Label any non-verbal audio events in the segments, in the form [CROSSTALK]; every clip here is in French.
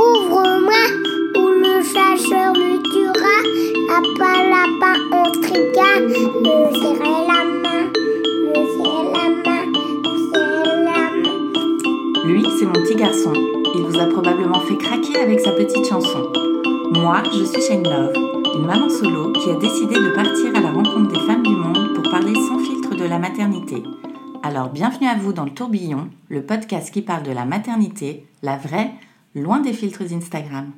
Ouvre-moi, ou le chasseur me tuera. Lapin. Me serrer la main, me serrer la main, me serrer. Lui, c'est mon petit garçon. Il vous a probablement fait craquer avec sa petite chanson. Moi, je suis Shane Love, une maman solo qui a décidé de partir à la rencontre des femmes du monde pour parler sans filtre de la maternité. Alors bienvenue à vous dans le tourbillon, le podcast qui parle de la maternité, la vraie, loin des filtres Instagram.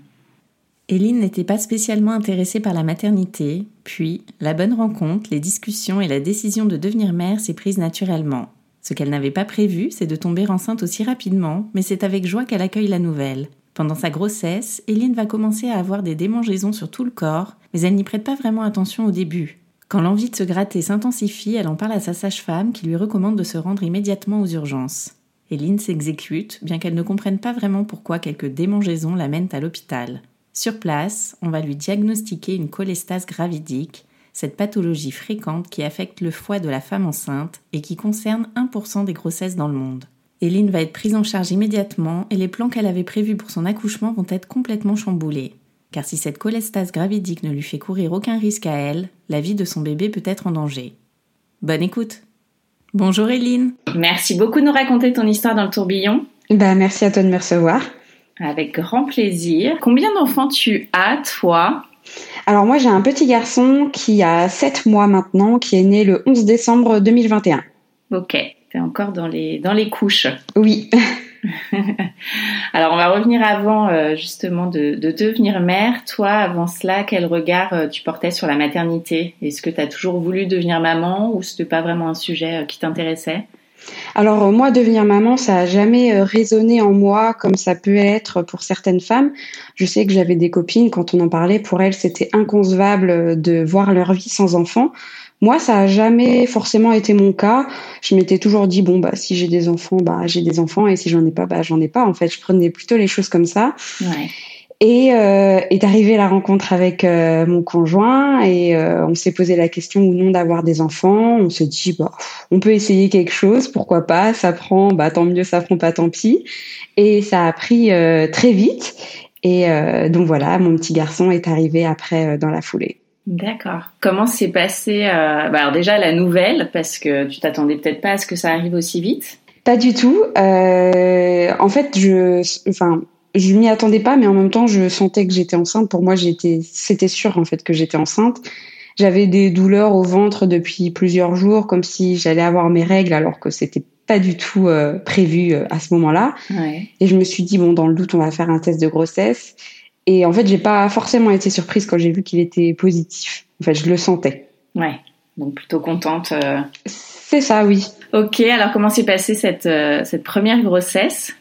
Eline n'était pas spécialement intéressée par la maternité, puis la bonne rencontre, les discussions et la décision de devenir mère s'est prise naturellement. Ce qu'elle n'avait pas prévu, c'est de tomber enceinte aussi rapidement, mais c'est avec joie qu'elle accueille la nouvelle. Pendant sa grossesse, Eline va commencer à avoir des démangeaisons sur tout le corps, mais elle n'y prête pas vraiment attention au début. Quand l'envie de se gratter s'intensifie, elle en parle à sa sage-femme qui lui recommande de se rendre immédiatement aux urgences. Eline s'exécute, bien qu'elle ne comprenne pas vraiment pourquoi quelques démangeaisons l'amènent à l'hôpital. Sur place, on va lui diagnostiquer une cholestase gravidique, cette pathologie fréquente qui affecte le foie de la femme enceinte et qui concerne 1% des grossesses dans le monde. Eline va être prise en charge immédiatement et les plans qu'elle avait prévus pour son accouchement vont être complètement chamboulés. Car si cette cholestase gravidique ne lui fait courir aucun risque à elle, la vie de son bébé peut être en danger. Bonne écoute Bonjour Eline Merci beaucoup de nous raconter ton histoire dans le tourbillon. Bah, merci à toi de me recevoir. Avec grand plaisir. Combien d'enfants tu as, toi? Alors moi j'ai un petit garçon qui a 7 mois maintenant, qui est né le 11 décembre 2021. Ok, t'es encore dans les, dans les couches. Oui. [LAUGHS] [LAUGHS] Alors on va revenir avant euh, justement de, de, devenir mère. Toi, avant cela, quel regard euh, tu portais sur la maternité? Est-ce que tu as toujours voulu devenir maman ou c'était pas vraiment un sujet euh, qui t'intéressait? Alors moi, devenir maman, ça a jamais résonné en moi comme ça peut être pour certaines femmes. Je sais que j'avais des copines, quand on en parlait, pour elles, c'était inconcevable de voir leur vie sans enfant. Moi, ça a jamais forcément été mon cas. Je m'étais toujours dit bon bah si j'ai des enfants, bah j'ai des enfants et si j'en ai pas, bah j'en ai pas. En fait, je prenais plutôt les choses comme ça. Ouais. Et euh, est arrivée la rencontre avec euh, mon conjoint et euh, on s'est posé la question ou non d'avoir des enfants. On s'est dit bah on peut essayer quelque chose, pourquoi pas. Ça prend, bah tant mieux, ça prend pas, tant pis. Et ça a pris euh, très vite. Et euh, donc voilà, mon petit garçon est arrivé après dans la foulée. D'accord. Comment s'est passé euh, bah alors déjà la nouvelle parce que tu t'attendais peut-être pas à ce que ça arrive aussi vite? Pas du tout. Euh, en fait, je, enfin, je m'y attendais pas, mais en même temps, je sentais que j'étais enceinte. Pour moi, j'étais, c'était sûr en fait que j'étais enceinte. J'avais des douleurs au ventre depuis plusieurs jours, comme si j'allais avoir mes règles, alors que c'était pas du tout euh, prévu euh, à ce moment-là. Ouais. Et je me suis dit bon, dans le doute, on va faire un test de grossesse. Et en fait, j'ai pas forcément été surprise quand j'ai vu qu'il était positif. En fait, je le sentais. Ouais. Donc plutôt contente. euh. C'est ça, oui. Ok. Alors comment s'est passée cette euh, cette première grossesse?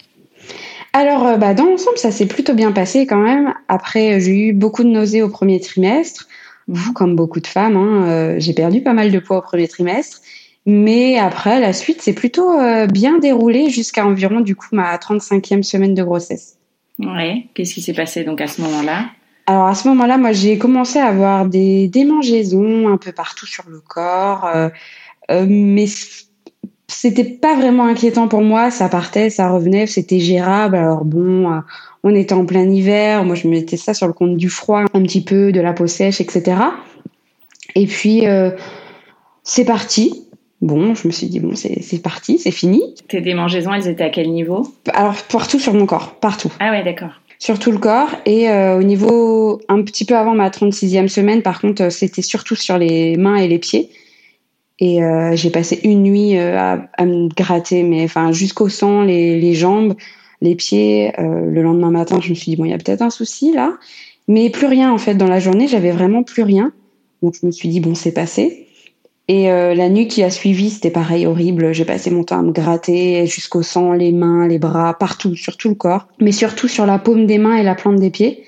Alors, euh, bah, dans l'ensemble, ça s'est plutôt bien passé quand même. Après, j'ai eu beaucoup de nausées au premier trimestre, Pff, comme beaucoup de femmes. Hein, j'ai perdu pas mal de poids au premier trimestre. Mais après, la suite s'est plutôt bien déroulée jusqu'à environ, du coup, ma 35e semaine de grossesse. Ouais. Qu'est-ce qui s'est passé donc à ce moment-là? Alors à ce moment-là, moi j'ai commencé à avoir des démangeaisons un peu partout sur le corps, euh, euh, mais c'était pas vraiment inquiétant pour moi. Ça partait, ça revenait, c'était gérable. Alors bon, euh, on était en plein hiver, moi je mettais ça sur le compte du froid, un petit peu, de la peau sèche, etc. Et puis euh, c'est parti. Bon, je me suis dit bon, c'est parti, c'est fini. Tes démangeaisons, elles étaient à quel niveau? Alors partout sur mon corps, partout. Ah ouais, d'accord. sur tout le corps et euh, au niveau un petit peu avant ma 36e semaine par contre euh, c'était surtout sur les mains et les pieds et euh, j'ai passé une nuit euh, à, à me gratter mais enfin jusqu'au sang les, les jambes les pieds le lendemain matin je me suis dit bon il y a peut-être un souci là mais plus rien en fait dans la journée j'avais vraiment plus rien donc je me suis dit bon c'est passé Et euh, la nuit qui a suivi, c'était pareil, horrible. J'ai passé mon temps à me gratter jusqu'au sang, les mains, les bras, partout, sur tout le corps, mais surtout sur la paume des mains et la plante des pieds.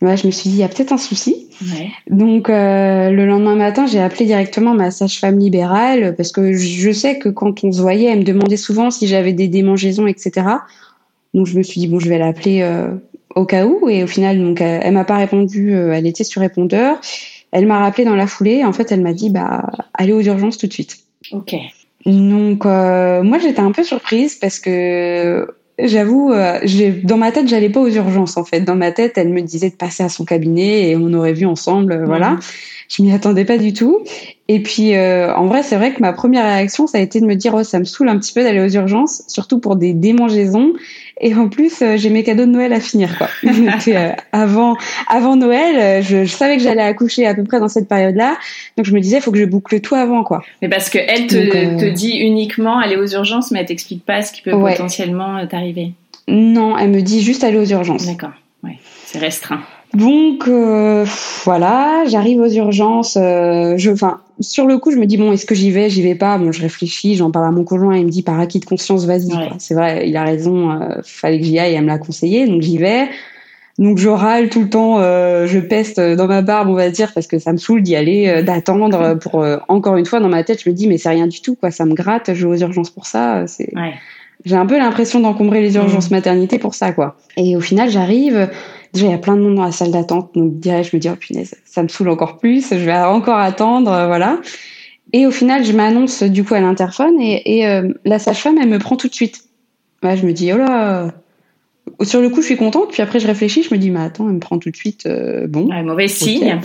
Ouais, je me suis dit, il y a peut-être un souci. Ouais. Donc euh, le lendemain matin, j'ai appelé directement ma sage-femme libérale parce que je sais que quand on se voyait, elle me demandait souvent si j'avais des démangeaisons, etc. Donc je me suis dit bon, je vais l'appeler euh, au cas où. Et au final, donc elle, elle m'a pas répondu. euh, elle était sur répondeur. Elle m'a rappelé dans la foulée. En fait, elle m'a dit bah allez aux urgences tout de suite. Ok. Donc euh, moi j'étais un peu surprise parce que j'avoue euh, dans ma tête j'allais pas aux urgences en fait dans ma tête elle me disait de passer à son cabinet et on aurait vu ensemble euh, voilà Mhm. je m'y attendais pas du tout et puis en vrai c'est vrai que ma première réaction ça a été de me dire oh ça me saoule un petit peu d'aller aux urgences surtout pour des démangeaisons et en plus euh, j'ai mes cadeaux de Noël à finir quoi [LAUGHS] euh, avant avant Noël euh, je, je savais que j'allais accoucher à peu près dans cette période là donc je me disais faut que je boucle tout avant quoi Mais parce que elle te, Donc, euh, te dit uniquement aller aux urgences, mais elle t'explique pas ce qui peut Ouais. potentiellement t'arriver. non elle me dit juste aller aux urgences D'accord. Ouais. C'est restreint. Donc euh, voilà, j'arrive aux urgences. euh, je, enfin, sur le coup, je me dis bon, est-ce que j'y vais, j'y vais pas. Bon, je réfléchis, j'en parle à mon conjoint, il me dit par acquis de conscience, vas-y. Ouais. C'est vrai, il a raison. euh, fallait que j'y aille, elle me l'a conseillé, donc j'y vais. Donc je râle tout le temps, euh, je peste dans ma barbe, on va dire, parce que ça me saoule d'y aller, euh, d'attendre. euh, Pour euh, encore une fois, dans ma tête, je me dis mais c'est rien du tout, quoi. Ça me gratte. Je vais aux urgences pour ça. euh, C'est Ouais. j'ai un peu l'impression d'encombrer les urgences maternité pour ça, quoi. Et au final, j'arrive. Déjà, il y a plein de monde dans la salle d'attente. Donc, direct, je me dis, oh punaise, ça me saoule encore plus. Je vais encore attendre, euh, voilà. Et au final, je m'annonce du coup à l'interphone et, et euh, la sage-femme, elle me prend tout de suite. Ouais, je me dis, oh là. Sur le coup, je suis contente. Puis après, je réfléchis. Je me dis, mais attends, elle me prend tout de suite. euh, bon. Ouais, mauvais signe.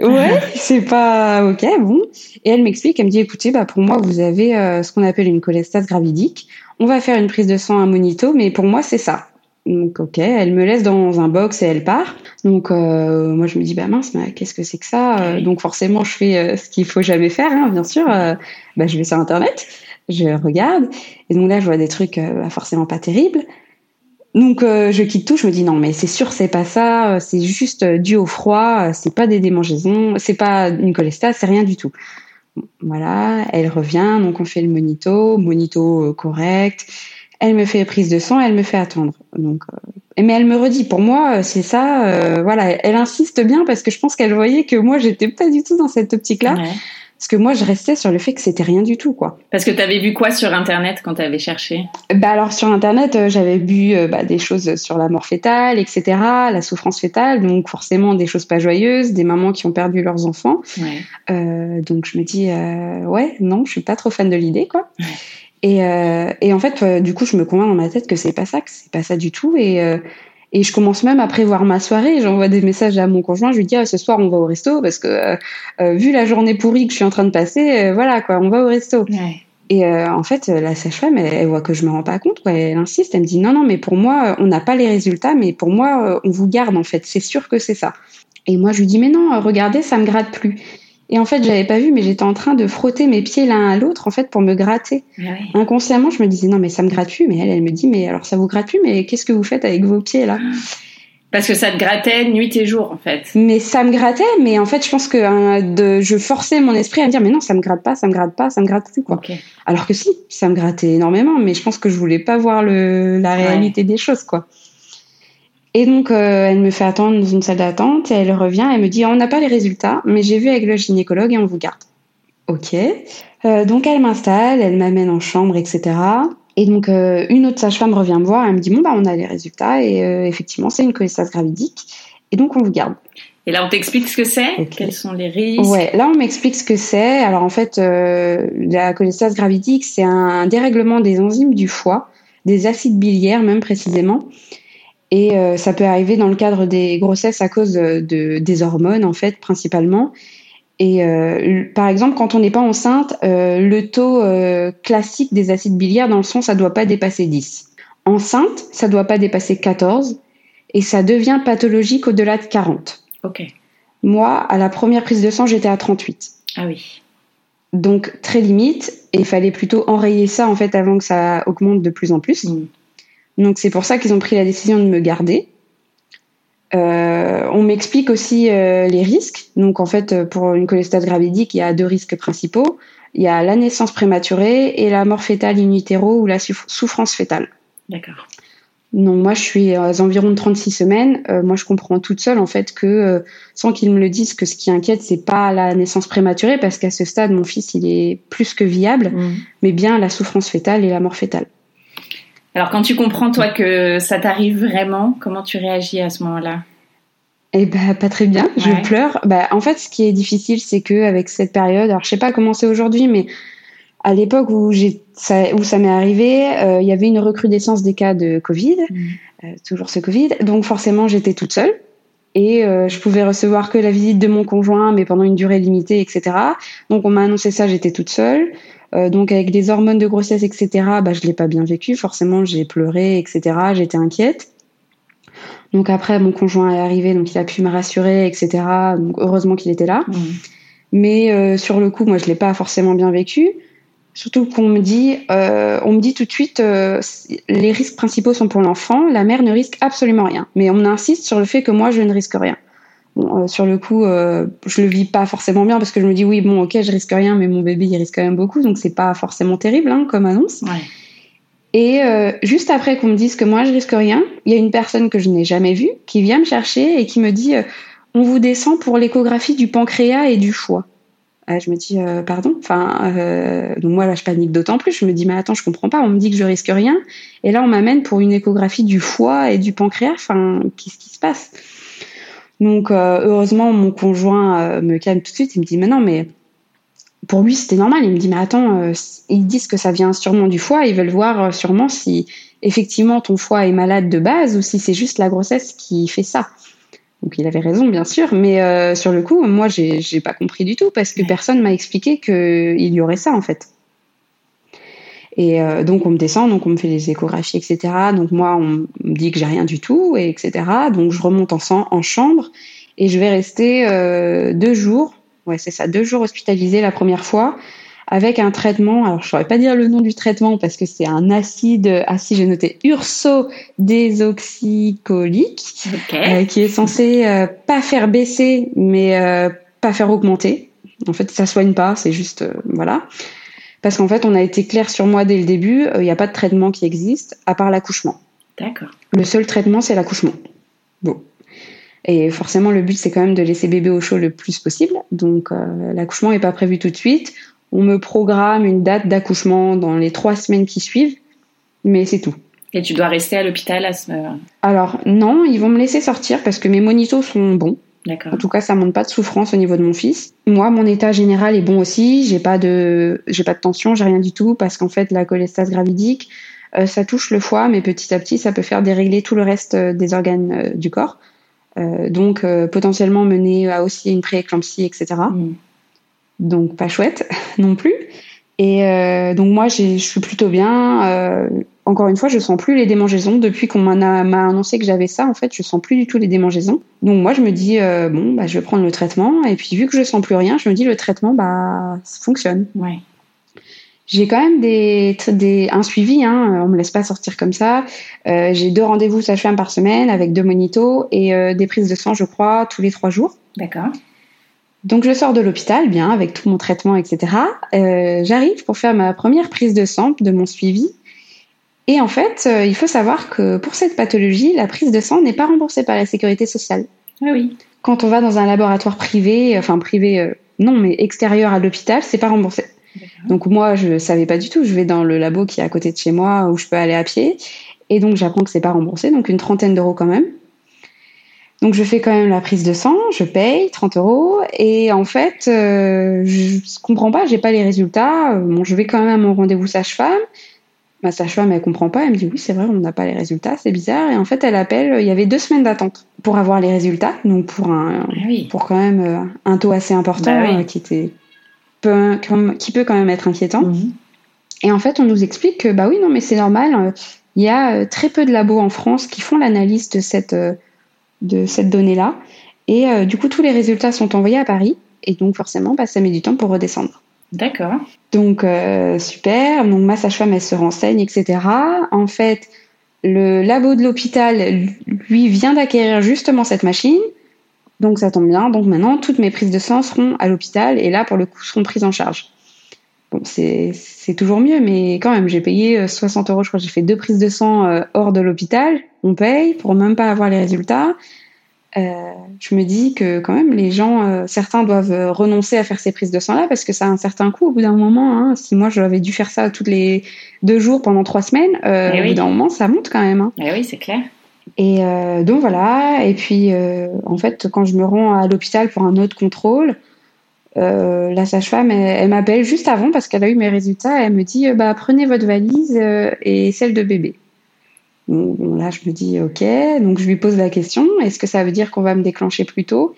Ouais, [LAUGHS] c'est pas ok, bon. Et elle m'explique, elle me dit, écoutez, bah pour moi, vous avez euh, ce qu'on appelle une cholestase gravidique. On va faire une prise de sang à monito, mais pour moi, c'est ça. Donc ok, elle me laisse dans un box et elle part. Donc euh, moi, je me dis, bah mince, mais qu'est-ce que c'est que ça Euh, Oui. Donc forcément, je fais euh, ce qu'il faut jamais faire, hein, bien sûr. Euh, bah, je vais sur internet, je regarde, et donc là, je vois des trucs bah, forcément pas terribles. Donc euh, je quitte tout, je me dis non mais c'est sûr c'est pas ça, c'est juste dû au froid, c'est pas des démangeaisons, c'est pas une cholestase, c'est rien du tout. Voilà, elle revient, donc on fait le monito, monito correct. Elle me fait prise de sang, elle me fait attendre. Donc euh, mais elle me redit pour moi euh, c'est ça euh, voilà, elle insiste bien parce que je pense qu'elle voyait que moi j'étais pas du tout dans cette optique-là Ouais. parce que moi je restais sur le fait que c'était rien du tout quoi. Parce que t'avais vu quoi sur internet quand t'avais cherché? Bah alors sur internet, euh, j'avais vu euh, bah, des choses sur la mort fétale, etc., la souffrance fétale, donc forcément des choses pas joyeuses, des mamans qui ont perdu leurs enfants. Ouais. Euh, donc je me dis ouais, non, je suis pas trop fan de l'idée quoi. Ouais. Et, euh, et en fait, euh, du coup, je me convainc dans ma tête que c'est pas ça, que c'est pas ça du tout. Et euh, et je commence même à prévoir ma soirée. J'envoie des messages à mon conjoint. Je lui dis ah, ce soir on va au resto parce que euh, vu la journée pourrie que je suis en train de passer, euh, voilà quoi, on va au resto. Ouais. Et euh, en fait, la sage-femme, elle, elle voit que je me rends pas compte. Quoi. Elle insiste, elle me dit non, non, mais pour moi, on n'a pas les résultats, mais pour moi, on vous garde en fait. C'est sûr que c'est ça. Et moi, je lui dis mais non, regardez, ça me gratte plus. Et en fait, j'avais pas vu, mais j'étais en train de frotter mes pieds l'un à l'autre en fait pour me gratter. Ah. Inconsciemment, je me disais non, mais ça me gratte plus. Mais elle, elle me dit mais alors ça vous gratte plus, mais qu'est-ce que vous faites avec vos pieds là? Parce que ça te grattait nuit et jour en fait. Mais ça me grattait, mais en fait, je pense que hein, de, je forçais mon esprit à me dire mais non, ça me gratte pas, ça me gratte pas, ça me gratte plus quoi. Alors que si, ça me grattait énormément, mais je pense que je voulais pas voir le, la réalité des choses, quoi. Et donc, euh, elle me fait attendre dans une salle d'attente et elle revient, elle me dit, on n'a pas les résultats, mais j'ai vu avec le gynécologue et on vous garde. Ok. Euh, donc, elle m'installe, elle m'amène en chambre, etc. Et donc, euh, une autre sage-femme revient me voir, elle me dit, bon, bah, on a les résultats et effectivement, c'est une cholestase gravidique et donc on vous garde. Et là, on t'explique ce que c'est, quels sont les risques? Ouais, là on m'explique ce que c'est. Alors en fait, la cholestase gravidique, c'est un dérèglement des enzymes du foie, des acides biliaires même précisément. Et euh, ça peut arriver dans le cadre des grossesses à cause de, de- des hormones en fait principalement. Et euh, par exemple, quand on n'est pas enceinte, euh, le taux classique des acides biliaires dans le sang, ça doit pas dépasser 10. Enceinte, ça doit pas dépasser 14. Et ça devient pathologique au-delà de 40. Ok. Moi, à la première prise de sang, j'étais à 38. Ah oui. Donc très limite, et il fallait plutôt enrayer ça en fait avant que ça augmente de plus en plus. Mm. Donc c'est pour ça qu'ils ont pris la décision de me garder. on m'explique aussi les risques. Donc en fait, pour une cholestase gravidique, il y a deux risques principaux. Il y a la naissance prématurée et la mort fétale in utero ou la souffrance fétale. D'accord. Donc moi, je suis aux environs de 36 semaines. Euh, moi, je comprends toute seule en fait que, euh, sans qu'ils me le disent, que ce qui inquiète, c'est pas la naissance prématurée, parce qu'à ce stade, mon fils, il est plus que viable, mm. mais bien la souffrance fétale et la mort fétale. Alors, quand tu comprends toi que ça t'arrive vraiment, comment tu réagis à ce moment-là? Eh ben, pas très bien. Je pleure. Bah, en fait, ce qui est difficile, c'est que avec cette période, alors je sais pas comment c'est aujourd'hui, mais à l'époque où, ça, où ça m'est arrivé, euh, il y avait une recrudescence des cas de Covid, mm. euh, toujours ce Covid. Donc forcément, j'étais toute seule et euh, je pouvais recevoir que la visite de mon conjoint, mais pendant une durée limitée, etc. Donc on m'a annoncé ça, j'étais toute seule. Donc avec des hormones de grossesse, etc. Bah je l'ai pas bien vécu. Forcément, j'ai pleuré, etc. J'étais inquiète. Donc après, mon conjoint est arrivé, donc il a pu me rassurer, etc. Donc heureusement qu'il était là. Mm. Mais sur le coup, moi, je l'ai pas forcément bien vécu. Surtout qu'on me dit, euh, on me dit tout de suite, euh, les risques principaux sont pour l'enfant, la mère ne risque absolument rien. Mais on insiste sur le fait que moi, je ne risque rien. Bon, euh, sur le coup, euh, je le vis pas forcément bien parce que je me dis oui, bon, ok, je risque rien, mais mon bébé, il risque quand même beaucoup, donc c'est pas forcément terrible hein, comme annonce. Ouais. Et euh, juste après qu'on me dise que moi, je risque rien, il y a une personne que je n'ai jamais vue qui vient me chercher et qui me dit, on vous descend pour l'échographie du pancréas et du foie. Ah, je me dis euh, pardon. Enfin, euh, donc moi là je panique d'autant plus. Je me dis mais attends, je comprends pas. On me dit que je risque rien, et là on m'amène pour une échographie du foie et du pancréas. Enfin, qu'est-ce qui se passe? Donc euh, heureusement mon conjoint me calme tout de suite. Il me dit mais non mais pour lui c'était normal. Il me dit mais attends, ils disent que ça vient sûrement du foie. Ils veulent voir sûrement si effectivement ton foie est malade de base ou si c'est juste la grossesse qui fait ça. Donc il avait raison, bien sûr, mais euh, sur le coup, moi, j'ai, j'ai pas compris du tout parce que personne m'a expliqué qu'il y aurait ça en fait. Et euh, donc on me descend, donc on me fait les échographies, etc. Donc moi, on me dit que j'ai rien du tout, et etc. Donc je remonte en, en chambre et je vais rester euh, deux jours. Ouais, c'est ça, deux jours hospitalisés la première fois avec un traitement. Alors, je saurais pas dire le nom du traitement parce que c'est un acide, ah si j'ai noté, urso-désoxycholique, euh, qui est censé euh, pas faire baisser, mais euh, pas faire augmenter. En fait, ça soigne pas, c'est juste, voilà. Parce qu'en fait, on a été clair sur moi dès le début, il n'y a pas de traitement qui existe à part l'accouchement. D'accord. Le seul traitement, c'est l'accouchement. Bon. Et forcément, le but, c'est quand même de laisser bébé au chaud le plus possible. Donc, l'accouchement n'est pas prévu tout de suite on me programme une date d'accouchement dans les trois semaines qui suivent, mais c'est tout. Et tu dois rester à l'hôpital à ce... Alors non, ils vont me laisser sortir parce que mes monitos sont bons. En tout cas, ça monte pas de souffrance au niveau de mon fils. Moi, mon état général est bon aussi. J'ai pas de, j'ai pas de tension, j'ai rien du tout parce qu'en fait, la cholestase gravidique, euh, ça touche le foie, mais petit à petit, ça peut faire dérégler tout le reste euh, des organes euh, du corps. donc, potentiellement mener à aussi une prééclampsie, etc donc pas chouette [LAUGHS] non plus. Et donc moi, je suis plutôt bien. Euh, encore une fois, je sens plus les démangeaisons depuis qu'on m'a annoncé que j'avais ça. En fait, je sens plus du tout les démangeaisons. Donc moi, je me dis euh, bon, bah, je vais prendre le traitement. Et puis vu que je sens plus rien, je me dis le traitement, bah, ça fonctionne. Ouais. J'ai quand même des, des un suivi. Hein, on me laisse pas sortir comme ça. J'ai deux rendez-vous sage-femme par semaine avec deux monitos et des prises de sang, je crois, tous les trois jours. D'accord. Donc je sors de l'hôpital, bien, avec tout mon traitement, etc. Euh, J'arrive pour faire ma première prise de sang de mon suivi. Et en fait, euh, il faut savoir que pour cette pathologie, la prise de sang n'est pas remboursée par la sécurité sociale. Ah oui. Quand on va dans un laboratoire privé, enfin privé, euh, non, mais extérieur à l'hôpital, c'est pas remboursé. Donc moi, je savais pas du tout. Je vais dans le labo qui est à côté de chez moi où je peux aller à pied. Et donc j'apprends que c'est pas remboursé, donc une trentaine d'euros quand même. Donc je fais quand même la prise de sang, je paye 30 euros et en fait euh, je comprends pas, j'ai pas les résultats. Bon, je vais quand même à mon rendez-vous sage-femme. Ma sage-femme elle comprend pas, elle me dit oui c'est vrai on n'a pas les résultats, c'est bizarre et en fait elle appelle. Il y avait deux semaines d'attente pour avoir les résultats, donc pour un ah pour quand même euh, un taux assez important bah euh, qui était peu, qui peut quand même être inquiétant. Mhm. Et en fait on nous explique que bah oui non mais c'est normal. Il y a très peu de labos en France qui font l'analyse de cette de cette donnée-là. Et euh, du coup, tous les résultats sont envoyés à Paris. Et donc, forcément, bah, ça met du temps pour redescendre. D'accord. Donc, euh, super. Donc, ma sage-femme, elle se renseigne, etc. En fait, Le labo de l'hôpital, lui, vient d'acquérir justement cette machine. Donc ça tombe bien. Donc maintenant, toutes mes prises de sang seront à l'hôpital et là, pour le coup, seront prises en charge. Bon, c'est toujours mieux, mais quand même, j'ai payé 60 euros. Je crois j'ai fait deux prises de sang hors de l'hôpital. On paye pour même pas avoir les résultats. Euh, je me dis que quand même les gens, euh, certains doivent euh, renoncer à faire ces prises de sang là parce que ça a un certain coût au bout d'un moment. Hein. Si moi j'avais dû faire ça tous les deux jours pendant trois semaines, eh au bout d'un moment ça monte quand même. Hein. Eh oui, c'est clair. Et donc voilà. Et puis en fait, quand je me rends à l'hôpital pour un autre contrôle, la sage-femme elle, m'appelle juste avant parce qu'elle a eu mes résultats. Elle me dit bah prenez votre valise et celle de bébé. Bon, là, je me dis, ok, donc je lui pose la question, est-ce que ça veut dire qu'on va me déclencher plus tôt?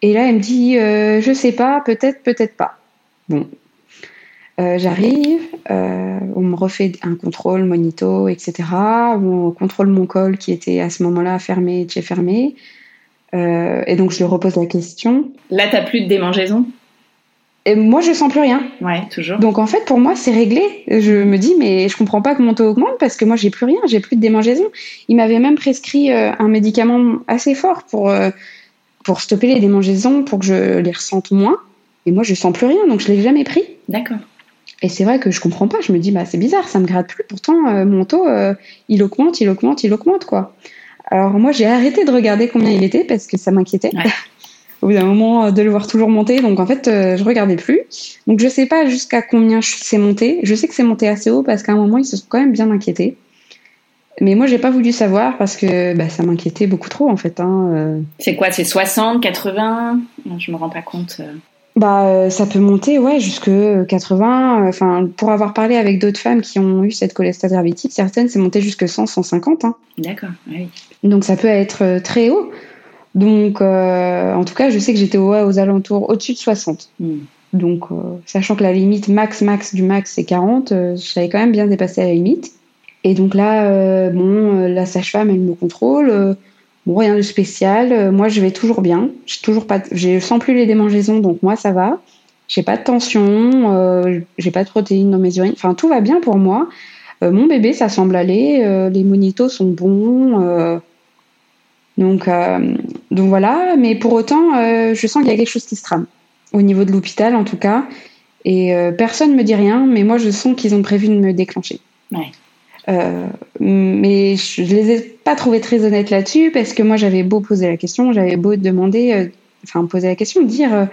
Et là, elle me dit, euh, je sais pas, peut-être, peut-être pas. Bon, euh, j'arrive, euh, on me refait un contrôle, monito, etc. On contrôle mon col qui était à ce moment-là fermé, chez fermé. Et donc, je lui repose la question. Là, t'as plus de démangeaison? Et moi, je sens plus rien. Ouais, toujours. Donc en fait, pour moi, c'est réglé. Je me dis, mais je comprends pas que mon taux augmente parce que moi, j'ai plus rien, j'ai plus de démangeaison. Il m'avait même prescrit euh, un médicament assez fort pour euh, pour stopper les démangeaisons, pour que je les ressente moins. Et moi, je sens plus rien, donc je l'ai jamais pris. D'accord. Et c'est vrai que je comprends pas. Je me dis, bah c'est bizarre, ça me gratte plus. Pourtant, euh, mon taux, il augmente, il augmente, il augmente quoi. Alors moi, j'ai arrêté de regarder combien il était parce que ça m'inquiétait. Ouais. Au bout d'un moment euh, de le voir toujours monter. Donc en fait, euh, je regardais plus. Donc je sais pas jusqu'à combien c'est monté. Je sais que c'est monté assez haut parce qu'à un moment ils se sont quand même bien inquiétés. Mais moi j'ai pas voulu savoir parce que bah, ça m'inquiétait beaucoup trop en fait. Hein. Euh. C'est quoi C'est 60, 80 Je me rends pas compte. Bah, ça peut monter, ouais, jusque 80. Enfin, pour avoir parlé avec d'autres femmes qui ont eu cette cholestase certaines, c'est monté jusque 100, 150. Hein. D'accord, oui. Donc ça peut être très haut. Donc, euh, en tout cas, je sais que j'étais aux alentours au-dessus de 60. Hmm. Donc, euh, sachant que la limite max, max du max, c'est 40, euh, j'avais quand même bien dépassé la limite. Et donc là, bon, la sage-femme, elle me contrôle. bon, rien de spécial. moi, je vais toujours bien. J'ai toujours pas, je sens plus les démangeaisons, donc moi, ça va. J'ai pas de tension, j'ai pas de protéines dans mes urines. Enfin, tout va bien pour moi. mon bébé, ça semble aller. les monitos sont bons. Donc, euh, donc voilà, mais pour autant, euh, je sens qu'il y a quelque chose qui se trame au niveau de l'hôpital en tout cas. Et euh, personne ne me dit rien, mais moi je sens qu'ils ont prévu de me déclencher. Ouais. mais je, ne les ai pas trouvés très honnêtes là-dessus parce que moi j'avais beau poser la question, j'avais beau demander, enfin poser la question, dire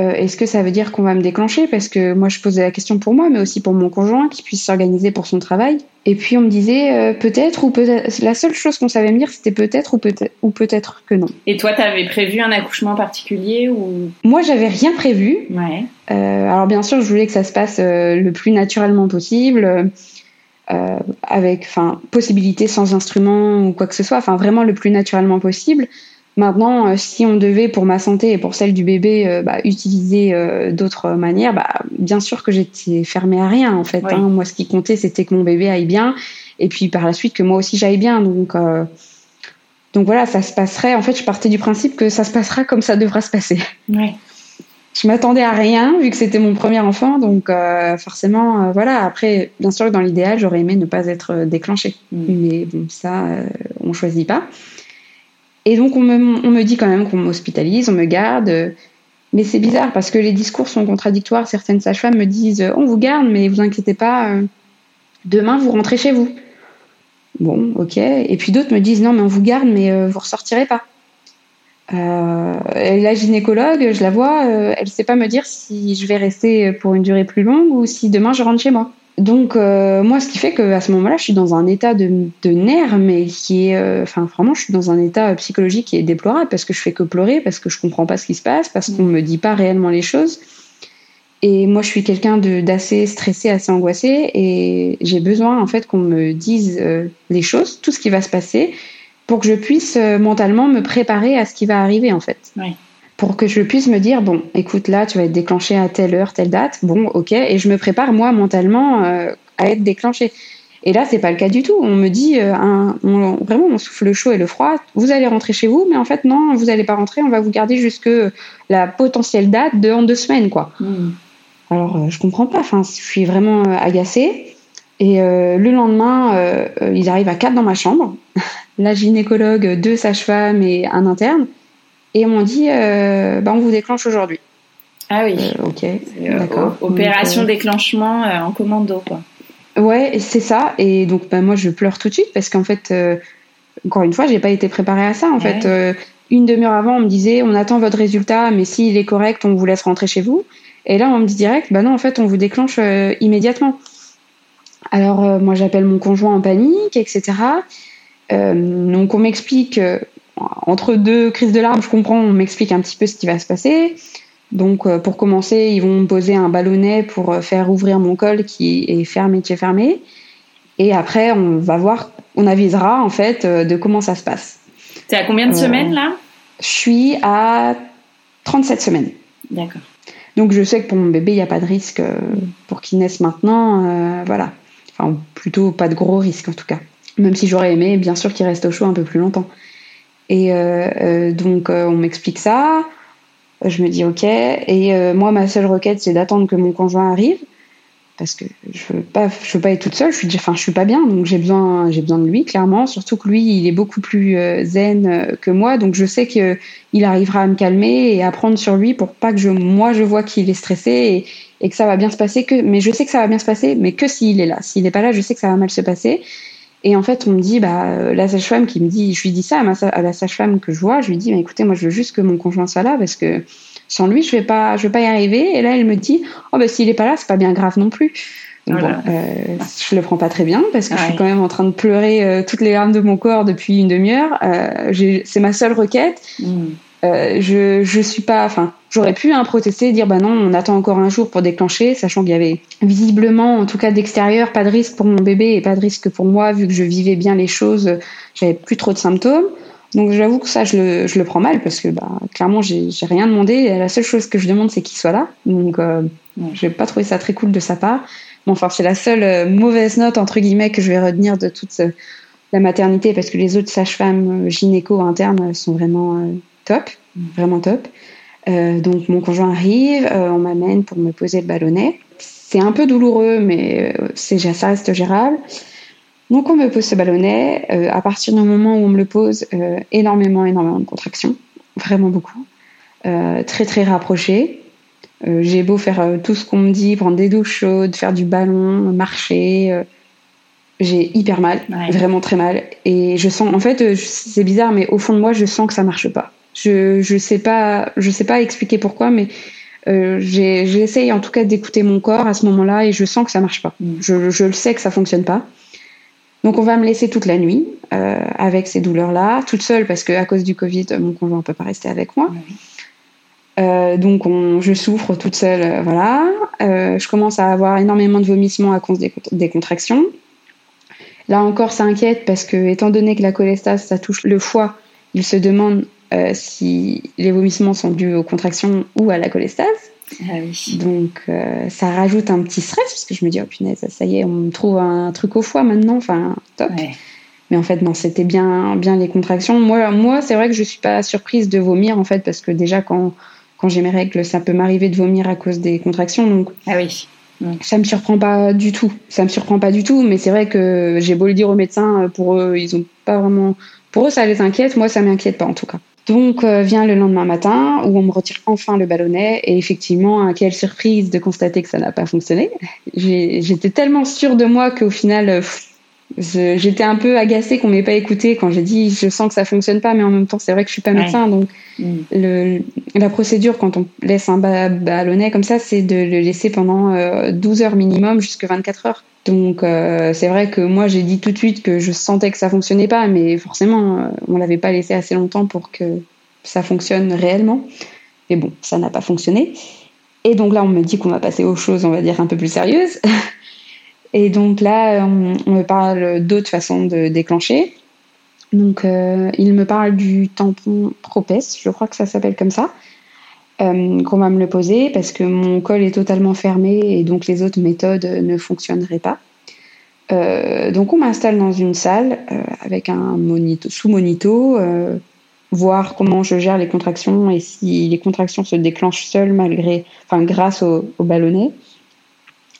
euh, est-ce que ça veut dire qu'on va me déclencher? Parce que moi, je posais la question pour moi, mais aussi pour mon conjoint, qui puisse s'organiser pour son travail. Et puis on me disait euh, peut-être ou peut-être. La seule chose qu'on savait me dire, c'était peut-être ou peut-être ou peut-être que non. Et toi, tu avais prévu un accouchement particulier ou? Moi, j'avais rien prévu. Ouais. Euh, alors bien sûr, je voulais que ça se passe le plus naturellement possible. avec enfin possibilité sans instrument ou quoi que ce soit enfin vraiment le plus naturellement possible Maintenant, euh, si on devait, pour ma santé et pour celle du bébé, euh, bah, utiliser euh, d'autres manières, bah, bien sûr que j'étais fermée à rien en fait. Hein. Moi, ce qui comptait, c'était que mon bébé aille bien, et puis par la suite que moi aussi j'aille bien. Donc, donc voilà, ça se passerait. En fait, je partais du principe que ça se passera comme ça devra se passer. Ouais. Je m'attendais à rien vu que c'était mon premier enfant, donc forcément, voilà. Après, bien sûr que dans l'idéal, j'aurais aimé ne pas être déclenchée, mm. mais bon, ça, on choisit pas. Et donc, on me, on me dit quand même qu'on m'hospitalise, on me garde. Mais c'est bizarre parce que les discours sont contradictoires. Certaines sages-femmes me disent On vous garde, mais vous inquiétez pas, euh, demain vous rentrez chez vous. Bon, ok. Et puis d'autres me disent Non, mais on vous garde, mais euh, vous ressortirez pas. Euh, la gynécologue, je la vois, elle sait pas me dire si je vais rester pour une durée plus longue ou si demain je rentre chez moi. Donc euh, moi, ce qui fait qu'à ce moment-là, je suis dans un état de, de nerfs, mais qui est, euh, enfin vraiment, je suis dans un état psychologique qui est déplorable parce que je fais que pleurer, parce que je comprends pas ce qui se passe, parce qu'on me dit pas réellement les choses. Et moi, je suis quelqu'un d'assez stressé, assez angoissé, et j'ai besoin en fait qu'on me dise euh, les choses, tout ce qui va se passer, pour que je puisse mentalement me préparer à ce qui va arriver en fait. Pour que je puisse me dire bon, écoute là, tu vas être déclenché à telle heure, telle date, bon, ok, et je me prépare moi mentalement euh, à être déclenché. Et là, c'est pas le cas du tout. On me dit euh, un, vraiment, on souffle le chaud et le froid. Vous allez rentrer chez vous, mais en fait non, vous allez pas rentrer. On va vous garder jusque la potentielle date de en deux semaines, quoi. Hmm. Alors, euh, je comprends pas. Enfin, je suis vraiment agacée. Et le lendemain, ils arrivent à quatre dans ma chambre. [LAUGHS] La gynécologue, deux sages-femmes et un interne. Et on m'ont dit, bah, on vous déclenche aujourd'hui. Ah oui. ok, d'accord. Opération déclenchement en commando, quoi. Ouais, c'est ça. Et donc, bah, moi, je pleure tout de suite parce qu'en fait, encore une fois, j'ai pas été préparée à ça. En fait, euh, une demi-heure avant, on me disait, on attend votre résultat, mais s'il est correct, on vous laisse rentrer chez vous. Et là, on me dit direct, bah non, en fait, on vous déclenche euh, immédiatement. Alors, euh, moi, j'appelle mon conjoint en panique, etc. donc, on m'explique, entre deux crises de larmes, je comprends, on m'explique un petit peu ce qui va se passer. Donc, pour commencer, ils vont me poser un ballonnet pour faire ouvrir mon col qui est fermé qui est fermé. Et après, on va voir on avisera en fait euh, de comment ça se passe. C'est à combien de euh, semaines là? Je suis à 37 semaines. D'accord. Donc je sais que pour mon bébé, il n'y a pas de risque euh, pour qu'il naisse maintenant. voilà. Enfin, plutôt pas de gros risque en tout cas. Même si j'aurais aimé, bien sûr, qu'il reste au chaud un peu plus longtemps. Et donc on m'explique ça. Je me dis ok. Et moi, ma seule requête, c'est d'attendre que mon conjoint arrive. Parce que je veux pas je veux pas être toute seule. Je suis enfin je suis pas bien. Donc j'ai besoin j'ai besoin de lui clairement. Surtout que lui il est beaucoup plus euh, zen euh, que moi. Donc je sais que il arrivera à me calmer et à prendre sur lui pour pas que moi je vois qu'il est stressé et, que ça va bien se passer que mais je sais que ça va bien se passer mais que s'il est là. S'il est pas là je sais que ça va mal se passer et en fait on me dit bah euh, la sage-femme qui me dit je lui dis ça à, ma, à la sage-femme que je vois je lui dis mais écoutez moi je veux juste que mon conjoint soit là parce que sans lui, je vais pas, je vais pas y arriver. Et là, elle me dit, oh ben s'il est pas là, c'est pas bien grave non plus. Donc, bon, euh, je le prends pas très bien parce que je suis quand même en train de pleurer euh, toutes les larmes de mon corps depuis une demi-heure. Euh, c'est ma seule requête. Mm. Euh, je je suis pas, enfin, j'aurais pu hein, protester, dire bah non, on attend encore un jour pour déclencher, sachant qu'il y avait visiblement, en tout cas d'extérieur, pas de risque pour mon bébé et pas de risque pour moi vu que je vivais bien les choses. J'avais plus trop de symptômes. Donc j'avoue que ça, je le, je le, prends mal parce que bah, clairement, j'ai rien demandé. la seule chose que je demande, c'est qu'il soit là. Donc euh, je n'ai pas trouvé ça très cool de sa part. Bon, enfin, c'est la seule euh, mauvaise note, entre guillemets, que je vais retenir de toute la maternité parce que les autres sages-femmes euh, gynéco internes sont vraiment top, vraiment top. donc mon conjoint arrive, on m'amène pour me poser le ballonnet. C'est un peu douloureux, mais c'est ça reste gérable. Donc on me pose ce ballonnet. Euh, à partir du moment où on me le pose, euh, énormément, énormément de contractions, vraiment beaucoup, euh, très très rapproché. J'ai beau faire tout ce qu'on me dit, prendre des douches chaudes, faire du ballon, marcher, j'ai hyper mal, vraiment très mal. Et je sens, en fait, c'est bizarre, mais au fond de moi, je sens que ça marche pas. Je je sais pas, je sais pas expliquer pourquoi, mais j'essaye en tout cas d'écouter mon corps à ce moment-là et je sens que ça marche pas. Mm. Je, je le sais que ça fonctionne pas. Donc on va me laisser toute la nuit euh, avec ces douleurs-là, toute seule parce que à cause du Covid, mon conjoint ne peut pas rester avec moi. Euh, donc on, je souffre toute seule, euh, voilà. Euh, je commence à avoir énormément de vomissements à cause des, des contractions. Là encore, ça inquiète parce que étant donné que la cholestase, ça touche le foie, il se demande euh, si les vomissements sont dus aux contractions ou à la cholestase. Ah Donc euh, ça rajoute un petit stress parce que je me dis oh punaise ça y est on me trouve un truc au foie maintenant enfin top. Mais en fait non c'était bien bien les contractions. Moi moi c'est vrai que je suis pas surprise de vomir en fait parce que déjà quand quand j'ai mes règles ça peut m'arriver de vomir à cause des contractions donc. Ah oui. Ça me surprend pas du tout. Ça me surprend pas du tout, mais c'est vrai que j'ai beau le dire aux médecins, pour eux, ils ont pas vraiment. Pour eux, ça les inquiète. Moi, ça m'inquiète pas en tout cas. Donc euh, vient le lendemain matin où on me retire enfin le ballonnet et effectivement, quelle surprise de constater que ça n'a pas fonctionné. J'étais tellement sûre de moi qu'au final, j'étais un peu agacée qu'on m'ait pas écouté quand j'ai dit je sens que ça fonctionne pas, mais en même temps c'est vrai que je suis pas médecin, donc mm. le, la procédure quand on laisse un ballonnet comme ça, c'est de le laisser pendant 12 euh, heures minimum jusqu'à 24 heures. Donc euh, c'est vrai que moi j'ai dit tout de suite que je sentais que ça fonctionnait pas, mais forcément euh, on l'avait pas laissé assez longtemps pour que ça fonctionne réellement. Mais bon, ça n'a pas fonctionné. Et donc là on me dit qu'on va passer aux choses, on va dire un peu plus sérieuses. [LAUGHS] Et donc là on, me parle d'autres façons de déclencher. Donc euh, il me parle du tampon Propes, je crois que ça s'appelle comme ça. Euh, qu'on va me le poser parce que mon col est totalement fermé et donc les autres méthodes ne fonctionneraient pas. Euh, donc on m'installe dans une salle euh, avec un monito, sous monito, voir comment je gère les contractions et si les contractions se déclenchent seules malgré, enfin grâce au, au ballonnet.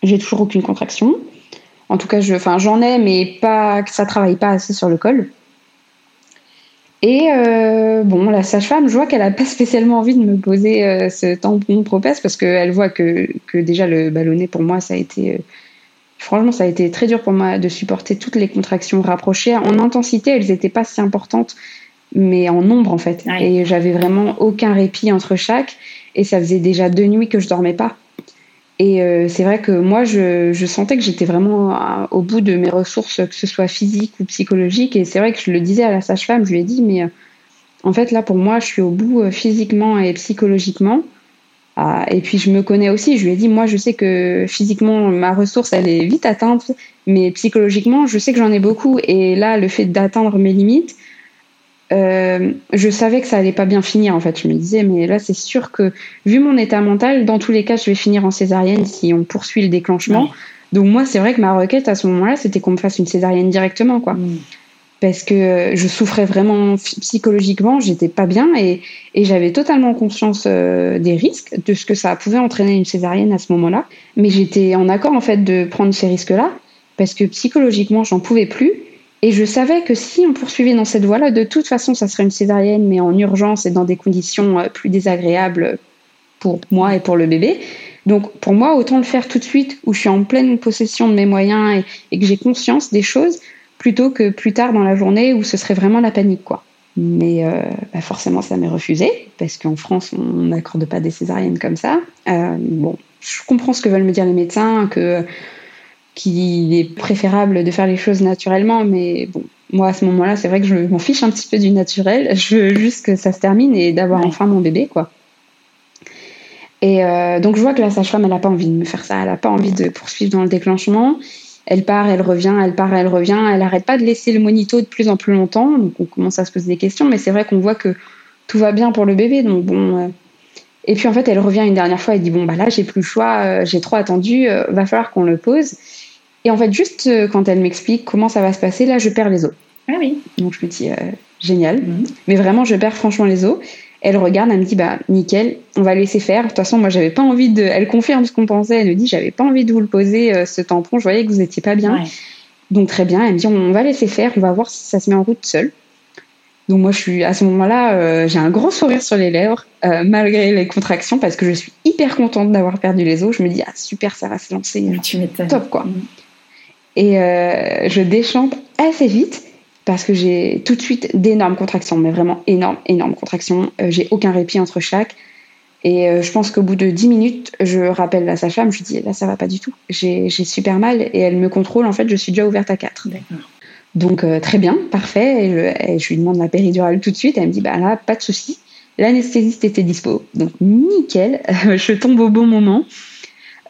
J'ai toujours aucune contraction. En tout cas, je, enfin, j'en ai, mais pas, ça travaille pas assez sur le col. Et euh, bon, la sage-femme, je vois qu'elle a pas spécialement envie de me poser euh, ce tampon propesse parce qu'elle voit que, que déjà le ballonnet pour moi, ça a été. Euh, franchement, ça a été très dur pour moi de supporter toutes les contractions rapprochées. En intensité, elles n'étaient pas si importantes, mais en nombre en fait. Et j'avais vraiment aucun répit entre chaque. Et ça faisait déjà deux nuits que je dormais pas. Et euh, c'est vrai que moi, je, je sentais que j'étais vraiment au bout de mes ressources, que ce soit physique ou psychologique. Et c'est vrai que je le disais à la sage-femme, je lui ai dit, mais euh, en fait, là, pour moi, je suis au bout euh, physiquement et psychologiquement. Ah, et puis, je me connais aussi. Je lui ai dit, moi, je sais que physiquement, ma ressource, elle est vite atteinte. Mais psychologiquement, je sais que j'en ai beaucoup. Et là, le fait d'atteindre mes limites, euh, je savais que ça allait pas bien finir en fait. Je me disais, mais là c'est sûr que vu mon état mental, dans tous les cas, je vais finir en césarienne si on poursuit le déclenchement. Donc moi, c'est vrai que ma requête à ce moment-là, c'était qu'on me fasse une césarienne directement, quoi. Mm. Parce que je souffrais vraiment psychologiquement, j'étais pas bien et, j'avais totalement conscience euh, des risques, de ce que ça pouvait entraîner une césarienne à ce moment-là. Mais j'étais en accord en fait de prendre ces risques-là parce que psychologiquement, j'en pouvais plus et je savais que si on poursuivait dans cette voie-là, de toute façon, ça serait une césaриenne, mais en urgence et dans des conditions euh, plus désagréables pour moi et pour le bébé. Donc pour moi, autant le faire tout de suite, où je suis en pleine possession de mes moyens et, que j'ai conscience des choses, plutôt que plus tard dans la journée où ce serait vraiment la panique. Mais euh, bah forcément, ça m'est refusé, parce qu'en France, on n'accorde pas des césariennes comme ça. Euh, bon, je comprends ce que veulent me dire les médecins, que qu'il est préférable de faire les choses naturellement, mais bon, moi à ce moment-là, c'est vrai que je m'en fiche un petit peu du naturel. [LAUGHS] Je veux juste que ça se termine et d'avoir enfin mon bébé, quoi. Et euh, donc je vois que la sage-femme, elle n'a pas envie de me faire ça, elle n'a pas envie de poursuivre dans le déclenchement. Elle part, elle revient, elle part, elle revient. Elle n'arrête pas de laisser le monito de plus en plus longtemps. Donc on commence à se poser des questions, mais c'est vrai qu'on voit que tout va bien pour le bébé. Donc bon. Euh. Et puis en fait, elle revient une dernière fois et dit bon bah là j'ai plus le choix, euh, j'ai trop attendu, va falloir qu'on le pose. Et en fait, juste euh, quand elle m'explique comment ça va se passer, là, je perds les os. Ah oui. Donc je me dis, euh, génial. Mhm. Mais vraiment, je perds franchement les os. Elle regarde, elle me dit, bah nickel, on va laisser faire. De toute façon, moi, j'avais pas envie de. Elle confirme ce qu'on pensait. Elle me dit, j'avais pas envie de vous le poser, euh, ce tampon. Je voyais que vous étiez pas bien. Donc très bien. Elle me dit, on va laisser faire. On va voir si ça se met en route seul. Donc moi, je suis à ce moment-là, j'ai un grand sourire sur les lèvres, malgré les contractions, parce que je suis hyper contente d'avoir perdu les os. Je me dis, ah super, ça va se lancer. Tu m'étonnes. Top quoi. Mhm. Et euh, je déchante assez vite parce que j'ai tout de suite d'énormes contractions, mais vraiment énormes, énormes contractions. Euh, j'ai aucun répit entre chaque. Et euh, je pense qu'au bout de 10 minutes, je rappelle la sage-femme, je dis là, ça va pas du tout. J'ai super mal et elle me contrôle. En fait, je suis déjà ouverte à 4. Donc, très bien, parfait. Et je, lui demande la péridurale tout de suite. Elle me dit bah là, pas de souci. L'anesthésiste était dispo. Donc, nickel. [LAUGHS] je tombe au bon moment.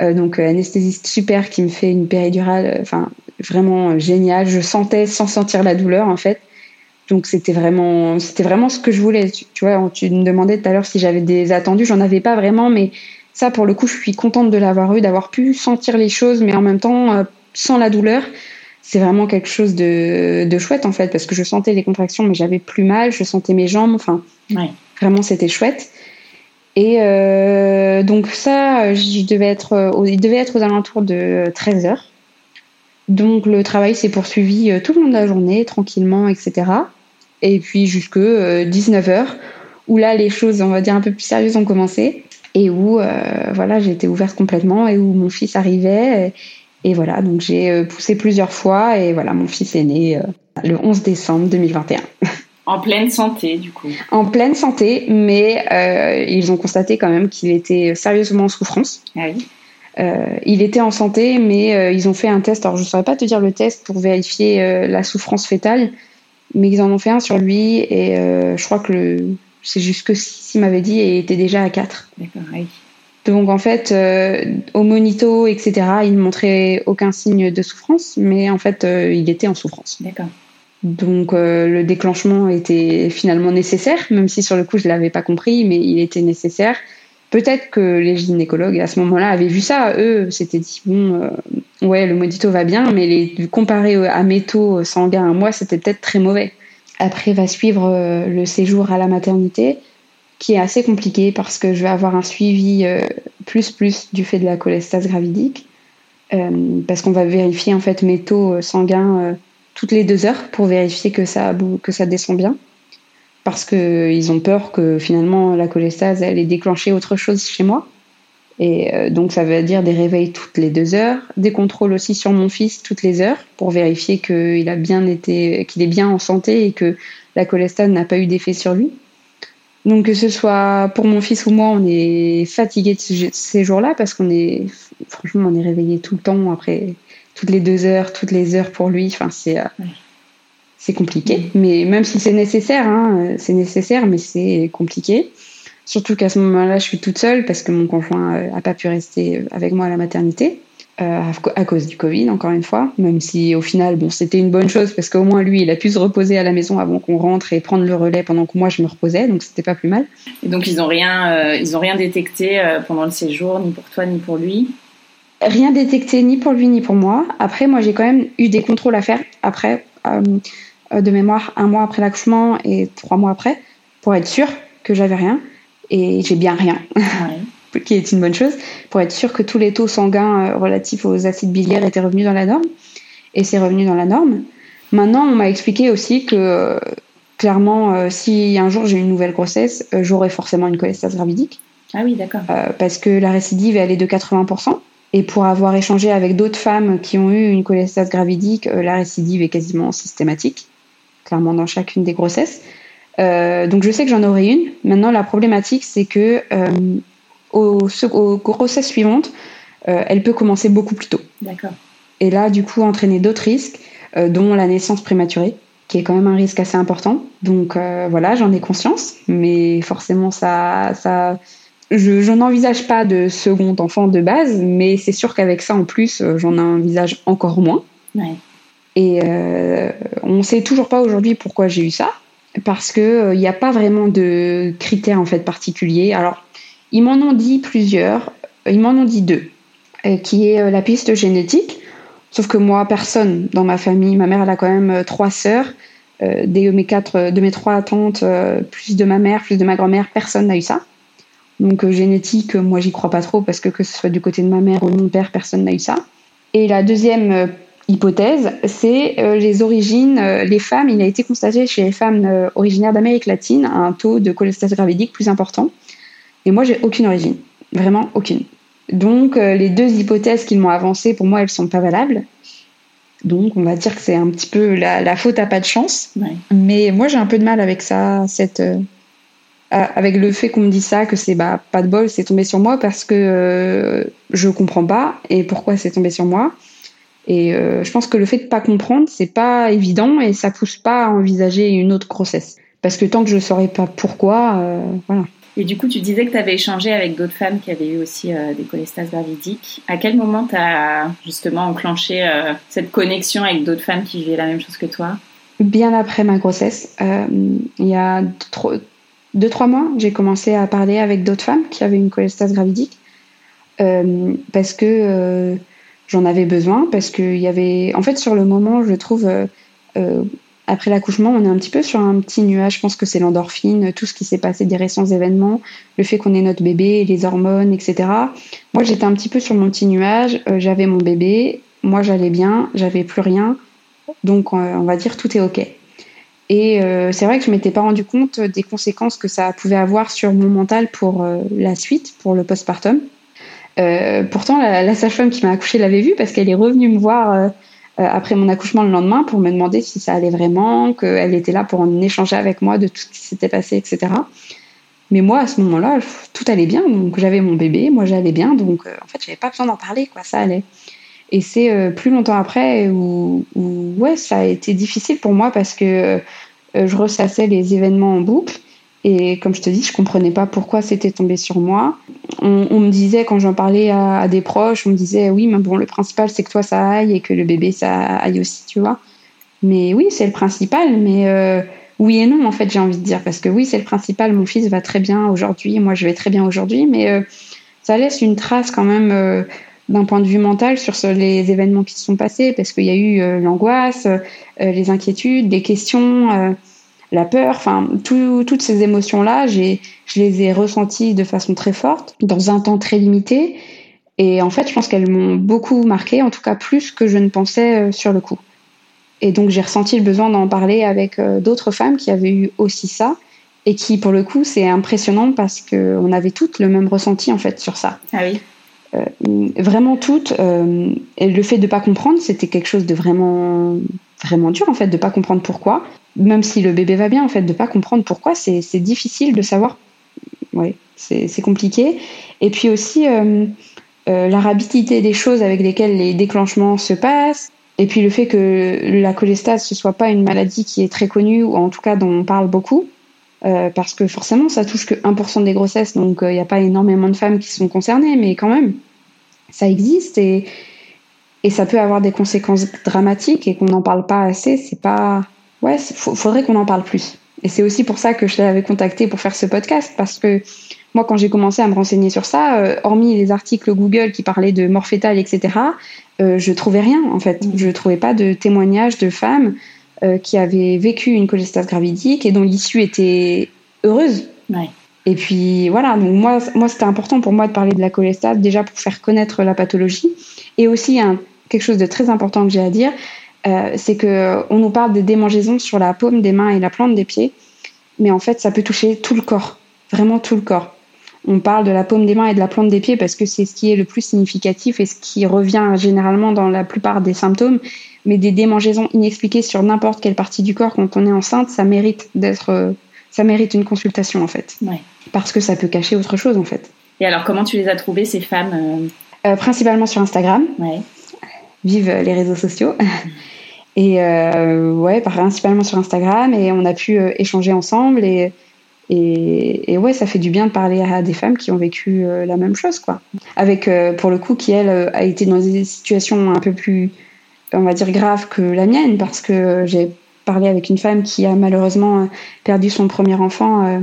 Euh, donc euh, anesthésiste super qui me fait une péridurale, euh, enfin vraiment génial. Je sentais sans sentir la douleur en fait. Donc c'était vraiment, c'était vraiment ce que je voulais. Tu, vois, tu me demandais tout à l'heure si j'avais des attendus, j'en avais pas vraiment, mais ça pour le coup, je suis contente de l'avoir eu, d'avoir pu sentir les choses, mais en même temps sans la douleur. C'est vraiment quelque chose de, de, chouette en fait, parce que je sentais les contractions, mais j'avais plus mal, je sentais mes jambes, enfin vraiment c'était chouette. Et euh, donc ça, je devais être, euh, il devait être aux alentours de 13 heures. Donc le travail s'est poursuivi euh, tout le long de la journée, tranquillement, etc. Et puis jusque 19 heures, où là les choses, on va dire un peu plus sérieuses, ont commencé et où voilà, j'ai été ouverte complètement et où mon fils arrivait. Et voilà, donc j'ai poussé plusieurs fois et voilà, mon fils est né le 11 décembre 2021. [LAUGHS] En pleine santé, du coup. En pleine santé, mais euh, ils ont constaté quand même qu'il était sérieusement en souffrance. Ah oui. Euh, il était en santé, mais euh, ils ont fait un test. Alors, je ne saurais pas te dire le test pour vérifier la souffrance fétale, mais ils en ont fait un sur lui et je crois que c'est juste que 6, il m'avait dit, et il était déjà à 4. D'accord, oui. Donc, en fait, au monito, etc., il ne montrait aucun signe de souffrance, mais en fait, il était en souffrance. D'accord. Donc euh, le déclenchement était finalement nécessaire, même si sur le coup je l'avais pas compris, mais il était nécessaire. Peut-être que les gynécologues à ce moment-là avaient vu ça. Eux s'étaient dit bon, euh, ouais, le modito va bien, mais les, comparé à mes taux sanguins à moi, c'était peut-être très mauvais. Après va suivre euh, le séjour à la maternité, qui est assez compliqué parce que je vais avoir un suivi plus plus du fait de la cholestase gravidique. parce qu'on va vérifier en fait mes taux sanguins toutes les deux heures pour vérifier que ça, que ça descend bien. Parce qu'ils ont peur que finalement la cholestase elle ait déclenché autre chose chez moi. Et euh, donc ça veut dire des réveils toutes les deux heures, des contrôles aussi sur mon fils toutes les heures pour vérifier qu'il a bien été, qu'il est bien en santé et que la cholestase n'a pas eu d'effet sur lui. Donc que ce soit pour mon fils ou moi, on est fatigué de ces jours-là parce qu'on est, franchement, on est réveillé tout le temps après toutes les deux heures, toutes les heures pour lui. Enfin, c'est euh, c'est compliqué. Mais même si c'est nécessaire, hein, c'est nécessaire, mais c'est compliqué. Surtout qu'à ce moment-là, je suis toute seule parce que mon conjoint n'a euh, pas pu rester avec moi à la maternité. Euh, à cause du Covid, encore une fois, même si au final, bon, c'était une bonne chose parce qu'au moins lui, il a pu se reposer à la maison avant qu'on rentre et prendre le relais pendant que moi je me reposais, donc c'était pas plus mal. Et donc ils ont rien, ils ont rien détecté pendant le séjour, ni pour toi ni pour lui? Rien détecté ni pour lui ni pour moi. Après, moi, j'ai quand même eu des contrôles à faire après, euh, de mémoire, un mois après l'accouchement et trois mois après, pour être sûr que j'avais rien. Et j'ai bien rien, [LAUGHS] qui est une bonne chose, pour être sûr que tous les taux sanguins euh, relatifs aux acides biliaires étaient revenus dans la norme. Et c'est revenu dans la norme. Maintenant, on m'a expliqué aussi que euh, clairement, si un jour j'ai une nouvelle grossesse, j'aurai forcément une cholestase gravidique. Ah oui, d'accord. parce que la récidive, elle est de 80%. Et pour avoir échangé avec d'autres femmes qui ont eu une cholestase gravidique, euh, la récidive est quasiment systématique, clairement dans chacune des grossesses. Euh, donc je sais que j'en aurai une. Maintenant, la problématique, c'est que euh, aux, grossesses suivantes, elle peut commencer beaucoup plus tôt. D'accord. Et là, du coup, entraîner d'autres risques, dont la naissance prématurée, qui est quand même un risque assez important. Donc voilà, j'en ai conscience, mais forcément, ça, ça, je, n'envisage pas de second enfant de base, mais c'est sûr qu'avec ça en plus, euh, j'en envisage encore moins. Et euh, on ne sait toujours pas aujourd'hui pourquoi j'ai eu ça, parce qu'il il n'y a pas vraiment de critères en fait particuliers. Alors, ils m'en ont dit plusieurs, ils m'en ont dit deux, euh, qui est la piste génétique. Sauf que moi, personne dans ma famille, ma mère elle a quand même trois sœurs, des, mes quatre, de mes trois tantes, plus de ma mère, plus de ma grand-mère, personne n'a eu ça. Donc euh, génétique, moi j'y crois pas trop parce que que ce soit du côté de ma mère ou de mon père, personne n'a eu ça. Et la deuxième euh, hypothèse, c'est euh, les origines. les femmes, il a été constaté chez les femmes originaires d'Amérique latine un taux de cholestase gravidique plus important. Et moi, j'ai aucune origine, vraiment aucune. Donc les deux hypothèses qu'ils m'ont avancées, pour moi, elles sont pas valables. Donc on va dire que c'est un petit peu la, faute à pas de chance. Mais moi, j'ai un peu de mal avec ça, cette euh, avec le fait qu'on me dise ça, que c'est bah, pas de bol, c'est tombé sur moi parce que euh, je comprends pas et pourquoi c'est tombé sur moi. Et euh, je pense que le fait de pas comprendre, c'est pas évident et ça pousse pas à envisager une autre grossesse. Parce que tant que je saurais pas pourquoi, voilà. Et du coup, tu disais que tu avais échangé avec d'autres femmes qui avaient eu aussi des cholestases gravidiques. À quel moment tu as justement enclenché cette connexion avec d'autres femmes qui vivaient la même chose que toi? Bien après ma grossesse. Il y a trop, deux, trois mois, j'ai commencé à parler avec d'autres femmes qui avaient une cholestase gravidique euh, parce que euh, j'en avais besoin, parce qu'il y avait... En fait, sur le moment, je trouve, euh, après l'accouchement, on est un petit peu sur un petit nuage. Je pense que c'est l'endorphine, tout ce qui s'est passé des récents événements, le fait qu'on ait notre bébé, les hormones, etc. Moi, j'étais un petit peu sur mon petit nuage. j'avais mon bébé, moi, j'allais bien, j'avais plus rien. Donc, on va dire tout est OK. Et euh, c'est vrai que je m'étais pas rendu compte des conséquences que ça pouvait avoir sur mon mental pour euh, la suite, pour le postpartum. Euh, pourtant, la, sage-femme qui m'a accouchée l'avait vu parce qu'elle est revenue me voir après mon accouchement le lendemain pour me demander si ça allait vraiment, qu'elle était là pour en échanger avec moi de tout ce qui s'était passé, etc. Mais moi, à ce moment-là, tout allait bien. Donc, j'avais mon bébé, moi, j'allais bien. Donc, en fait, j'avais pas besoin d'en parler, quoi. Ça allait. Et c'est plus longtemps après où, ouais, ça a été difficile pour moi parce que euh, je ressassais les événements en boucle. Et comme je te dis, je comprenais pas pourquoi c'était tombé sur moi. On, me disait, quand j'en parlais à, des proches, on me disait, oui, mais bon, le principal, c'est que toi, ça aille et que le bébé, ça aille aussi, tu vois. Mais oui, c'est le principal, mais euh, oui et non, en fait, j'ai envie de dire. Parce que oui, c'est le principal, mon fils va très bien aujourd'hui, moi, je vais très bien aujourd'hui, mais euh, ça laisse une trace quand même d'un point de vue mental sur les événements qui se sont passés, parce qu'il y a eu euh, l'angoisse, euh, les inquiétudes, les questions, euh, la peur, enfin toutes ces émotions-là, je les ai ressenties de façon très forte dans un temps très limité. Et en fait, je pense qu'elles m'ont beaucoup marqué, en tout cas plus que je ne pensais sur le coup. Et donc, j'ai ressenti le besoin d'en parler avec d'autres femmes qui avaient eu aussi ça et qui, pour le coup, c'est impressionnant parce qu'on avait toutes le même ressenti en fait sur ça. Ah oui. Euh, vraiment toutes. Euh, et le fait de pas comprendre, c'était quelque chose de vraiment, vraiment dur en fait, de pas comprendre pourquoi. Même si le bébé va bien, en fait, de pas comprendre pourquoi, c'est difficile de savoir. Ouais, c'est compliqué. Et puis aussi euh, la rapidité des choses avec lesquelles les déclenchements se passent. Et puis le fait que la cholestase ce soit pas une maladie qui est très connue ou en tout cas dont on parle beaucoup. Euh, parce que forcément, ça touche que 1% des grossesses, donc il euh, n'y a pas énormément de femmes qui sont concernées, mais quand même, ça existe et, et ça peut avoir des conséquences dramatiques et qu'on n'en parle pas assez. C'est pas. Ouais, faudrait qu'on en parle plus. Et c'est aussi pour ça que je l'avais contacté pour faire ce podcast, parce que moi, quand j'ai commencé à me renseigner sur ça, euh, hormis les articles Google qui parlaient de mort fétale, etc., je trouvais rien, en fait. Je trouvais pas de témoignages de femmes euh, qui avait vécu une cholestase gravidique et dont l'issue était heureuse. Et puis voilà, donc moi, moi c'était important pour moi de parler de la cholestase déjà pour faire connaître la pathologie. Et aussi, un, quelque chose de très important que j'ai à dire, euh, c'est que on nous parle des démangeaisons sur la paume des mains et la plante des pieds, mais en fait, ça peut toucher tout le corps, vraiment tout le corps. On parle de la paume des mains et de la plante des pieds parce que c'est ce qui est le plus significatif et ce qui revient généralement dans la plupart des symptômes mais des démangeaisons inexpliquées sur n'importe quelle partie du corps quand on est enceinte, ça mérite d'être, euh, ça mérite une consultation en fait. Parce que ça peut cacher autre chose en fait. Et alors, comment tu les as trouvées ces femmes euh? Euh, Principalement sur Instagram. Vive les réseaux sociaux. [LAUGHS] Et ouais, principalement sur Instagram, et on a pu échanger ensemble et, et, et, ouais, ça fait du bien de parler à des femmes qui ont vécu la même chose, quoi. Avec, pour le coup, qui elle a été dans des situations un peu plus on va dire, grave que la mienne, parce que j'ai parlé avec une femme qui a malheureusement perdu son premier enfant euh,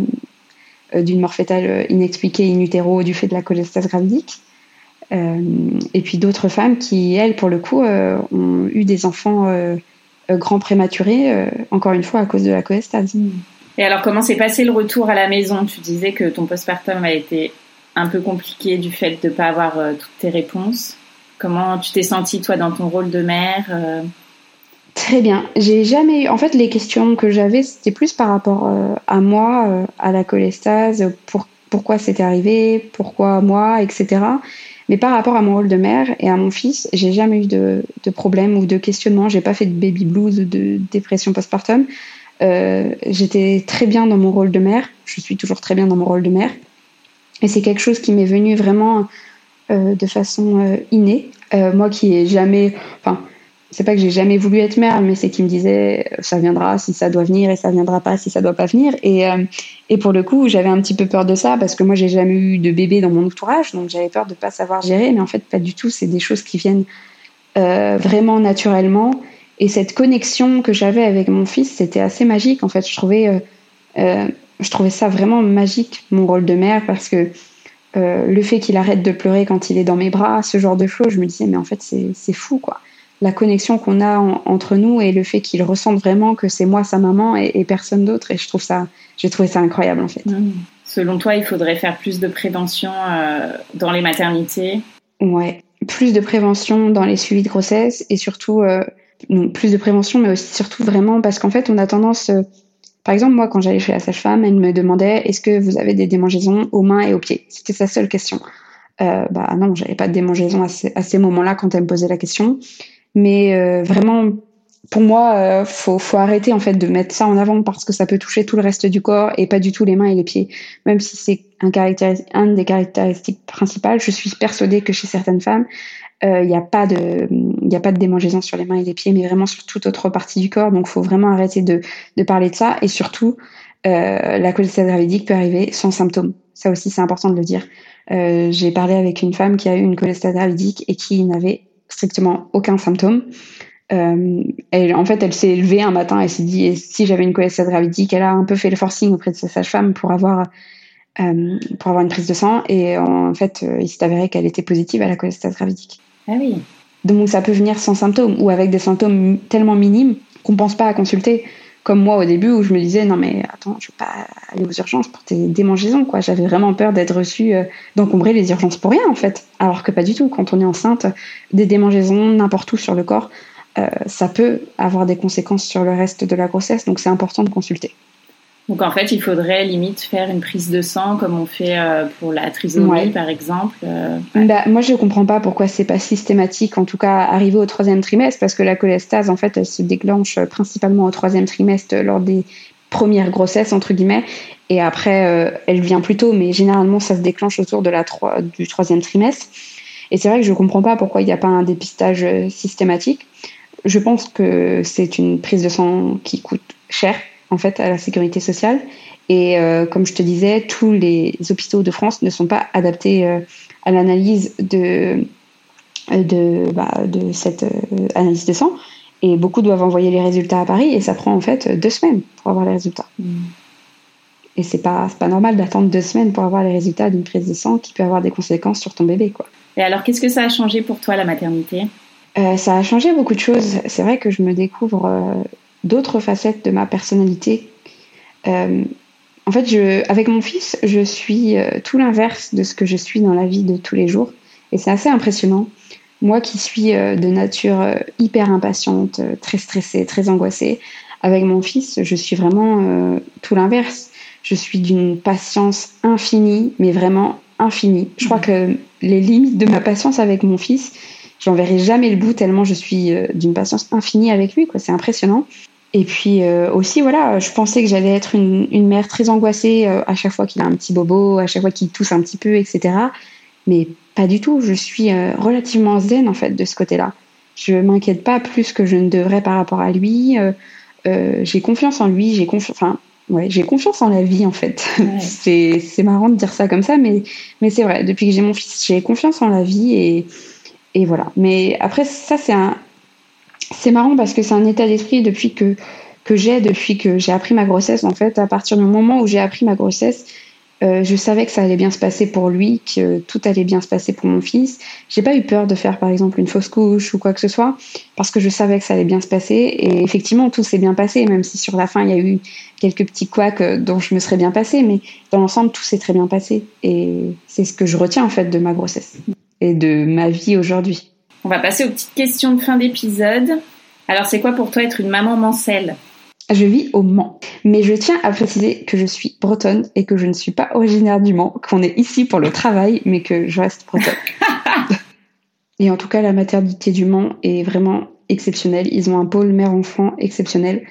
euh, d'une mort fétale inexpliquée in utero du fait de la cholestase gravidique. Euh, et puis d'autres femmes qui, elles, pour le coup, ont eu des enfants grands prématurés, encore une fois, à cause de la cholestase. Et alors, comment s'est passé le retour à la maison? Tu disais que ton postpartum a été un peu compliqué du fait de ne pas avoir toutes tes réponses. Comment tu t'es sentie, toi, dans ton rôle de mère euh? Très bien. J'ai jamais eu. En fait, les questions que j'avais, c'était plus par rapport euh, à moi, euh, à la cholestase, pour, pourquoi c'était arrivé, pourquoi moi, etc. Mais par rapport à mon rôle de mère et à mon fils, j'ai jamais eu de, de problème ou de questionnement. J'ai pas fait de baby blues ou de dépression postpartum. J'étais très bien dans mon rôle de mère. Je suis toujours très bien dans mon rôle de mère. Et c'est quelque chose qui m'est venu vraiment euh, de façon euh, innée. Euh, moi qui ai jamais, enfin, c'est pas que j'ai jamais voulu être mère, mais c'est qu'il me disait ça viendra si ça doit venir et ça viendra pas si ça doit pas venir. Et, et pour le coup, j'avais un petit peu peur de ça parce que moi j'ai jamais eu de bébé dans mon entourage, donc j'avais peur de pas savoir gérer. Mais en fait, pas du tout. C'est des choses qui viennent vraiment naturellement. Et cette connexion que j'avais avec mon fils, c'était assez magique. En fait, je trouvais, je trouvais ça vraiment magique mon rôle de mère parce que euh, le fait qu'il arrête de pleurer quand il est dans mes bras, ce genre de choses, je me disais, mais en fait, c'est fou, quoi. La connexion qu'on a entre nous et le fait qu'il ressente vraiment que c'est moi, sa maman, et, personne d'autre. Et je trouve ça, j'ai trouvé ça incroyable, en fait. Mmh. Selon toi, il faudrait faire plus de prévention euh, dans les maternités? Ouais, plus de prévention dans les suivis de grossesse et surtout, euh, plus de prévention, mais aussi surtout vraiment parce qu'en fait, on a tendance par exemple, moi, quand j'allais chez la sage-femme, elle me demandait est-ce que vous avez des démangeaisons aux mains et aux pieds? C'était sa seule question. Euh, bah non, j'avais pas de démangeaisons à ces, moments-là quand elle me posait la question. Mais euh, vraiment, pour moi, euh, faut, arrêter en fait de mettre ça en avant parce que ça peut toucher tout le reste du corps et pas du tout les mains et les pieds. Même si c'est un, un des caractéristiques principales, je suis persuadée que chez certaines femmes, il euh, n'y a pas de il a pas de démangeaison sur les mains et les pieds mais vraiment sur toute autre partie du corps. Donc faut vraiment arrêter de, de parler de ça. Et surtout euh, la cholestase gravidique peut arriver sans symptômes. Ça aussi c'est important de le dire. Euh, j'ai parlé avec une femme qui a eu une cholestase gravidique et qui n'avait strictement aucun symptôme. Euh, elle, en fait, elle s'est levée un matin, elle s'est dit si j'avais une cholestase gravidique, elle a un peu fait le forcing auprès de sa sage-femme pour avoir euh, pour avoir une prise de sang. Et en fait, il s'est avéré qu'elle était positive à la cholestase gravidique. Ah. Donc ça peut venir sans symptômes ou avec des symptômes tellement minimes qu'on pense pas à consulter. comme moi au début où je me disais non mais attends, je vais pas aller aux urgences pour tes démangeaisons quoi. J'avais vraiment peur d'être reçue euh, d'encombrer les urgences pour rien en fait. Alors que pas du tout. Quand on est enceinte, des démangeaisons n'importe où sur le corps, euh, ça peut avoir des conséquences sur le reste de la grossesse. Donc c'est important de consulter. Donc en fait, il faudrait limite faire une prise de sang comme on fait euh, pour la trisomie par exemple. Euh, bah, moi, je ne comprends pas pourquoi c'est pas systématique, en tout cas arrivé au troisième trimestre, parce que la cholestase, en fait, elle se déclenche principalement au troisième trimestre lors des premières grossesses entre guillemets, et après euh, elle vient plus tôt, mais généralement ça se déclenche autour de la du troisième trimestre. Et c'est vrai que je ne comprends pas pourquoi il n'y a pas un dépistage systématique. Je pense que c'est une prise de sang qui coûte cher en fait à la sécurité sociale. Et euh, comme je te disais, tous les hôpitaux de France ne sont pas adaptés euh, à l'analyse de, de, bah, de cette euh, analyse de sang. Et beaucoup doivent envoyer les résultats à Paris et ça prend en fait deux semaines pour avoir les résultats. Mm. Et c'est pas, pas normal d'attendre deux semaines pour avoir les résultats d'une prise de sang qui peut avoir des conséquences sur ton bébé. Quoi. Et alors, qu'est-ce que ça a changé pour toi, la maternité? Ça a changé beaucoup de choses. C'est vrai que je me découvre d'autres facettes de ma personnalité. Euh, en fait, je, avec mon fils, je suis euh, tout l'inverse de ce que je suis dans la vie de tous les jours. Et c'est assez impressionnant. Moi qui suis euh, de nature hyper impatiente, très stressée, très angoissée, avec mon fils, je suis vraiment tout l'inverse. Je suis d'une patience infinie, mais vraiment infinie. Je crois que les limites de ma patience avec mon fils, j'en verrai jamais le bout tellement je suis d'une patience infinie avec lui. C'est impressionnant. Et puis euh, aussi, voilà, je pensais que j'allais être une, une, mère très angoissée euh, à chaque fois qu'il a un petit bobo, à chaque fois qu'il tousse un petit peu, etc. Mais pas du tout. Je suis euh, relativement zen en fait de ce côté-là. Je m'inquiète pas plus que je ne devrais par rapport à lui. j'ai confiance en lui. J'ai confiance. Enfin, ouais, j'ai confiance en la vie en fait. [LAUGHS] c'est c'est marrant de dire ça comme ça, mais mais c'est vrai. Depuis que j'ai mon fils, j'ai confiance en la vie et et voilà. Mais après, ça c'est un c'est marrant parce que c'est un état d'esprit depuis que, que j'ai, depuis que j'ai appris ma grossesse. En fait, à partir du moment où j'ai appris ma grossesse, euh, je savais que ça allait bien se passer pour lui, que tout allait bien se passer pour mon fils. J'ai pas eu peur de faire, par exemple, une fausse couche ou quoi que ce soit, parce que je savais que ça allait bien se passer. Et effectivement, tout s'est bien passé, même si sur la fin, il y a eu quelques petits couacs euh, dont je me serais bien passé, mais dans l'ensemble, tout s'est très bien passé. Et c'est ce que je retiens, en fait, de ma grossesse et de ma vie aujourd'hui. On va passer aux petites questions de fin d'épisode. Alors, c'est quoi pour toi être une maman mancelle? Je vis au Mans. Mais je tiens à préciser que je suis bretonne et que je ne suis pas originaire du Mans, qu'on est ici pour le travail, mais que je reste bretonne. [LAUGHS] et en tout cas, la maternité du Mans est vraiment exceptionnelle. Ils ont un pôle mère-enfant exceptionnel.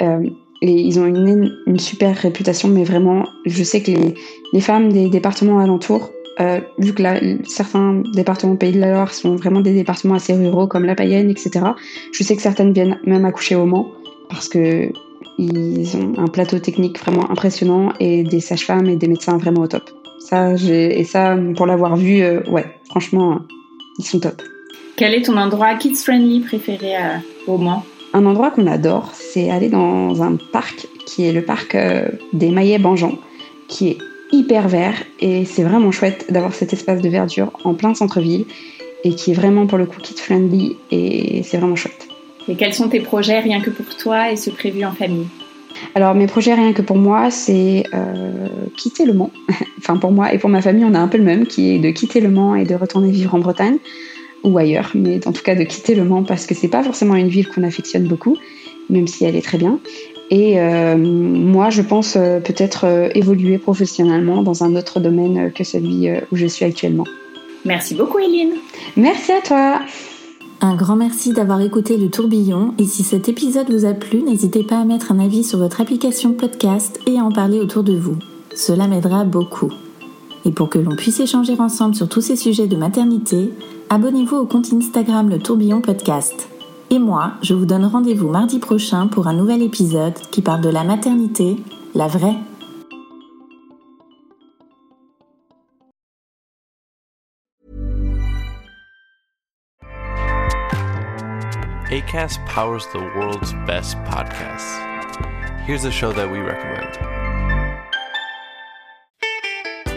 Euh, et ils ont une, une, super réputation, mais vraiment, je sais que les, les femmes des départements alentours euh, vu que certains départements Pays de la Loire sont vraiment des départements assez ruraux comme la Payenne, etc. Je sais que certaines viennent même accoucher au Mans parce que ils ont un plateau technique vraiment impressionnant et des sages-femmes et des médecins vraiment au top. Ça, et ça, pour l'avoir vu, euh, ouais, franchement, ils sont top. Quel est ton endroit kids-friendly préféré euh, au Mans? Un endroit qu'on adore, c'est aller dans un parc qui est le parc des Maillets-Banjean, qui est hyper vert et c'est vraiment chouette d'avoir cet espace de verdure en plein centre-ville et qui est vraiment pour le coup kid friendly et c'est vraiment chouette. Et quels sont tes projets rien que pour toi et ce prévu en famille? Alors mes projets rien que pour moi, c'est euh, quitter le Mans. [LAUGHS] enfin pour moi et pour ma famille, on a un peu le même, qui est de quitter le Mans et de retourner vivre en Bretagne ou ailleurs, mais en tout cas de quitter le Mans parce que c'est pas forcément une ville qu'on affectionne beaucoup, même si elle est très bien. Et euh, moi, je pense euh, peut-être euh, évoluer professionnellement dans un autre domaine que celui où je suis actuellement. Merci beaucoup, Eline. Merci à toi. Un grand merci d'avoir écouté le tourbillon et si cet épisode vous a plu, n'hésitez pas à mettre un avis sur votre application podcast et à en parler autour de vous. Cela m'aidera beaucoup. Et pour que l'on puisse échanger ensemble sur tous ces sujets de maternité, abonnez-vous au compte Instagram Le Tourbillon Podcast. Et moi, je vous donne rendez-vous mardi prochain pour un nouvel épisode qui parle de la maternité, la vraie. ACAST powers the world's best podcasts. Here's a show that we recommend.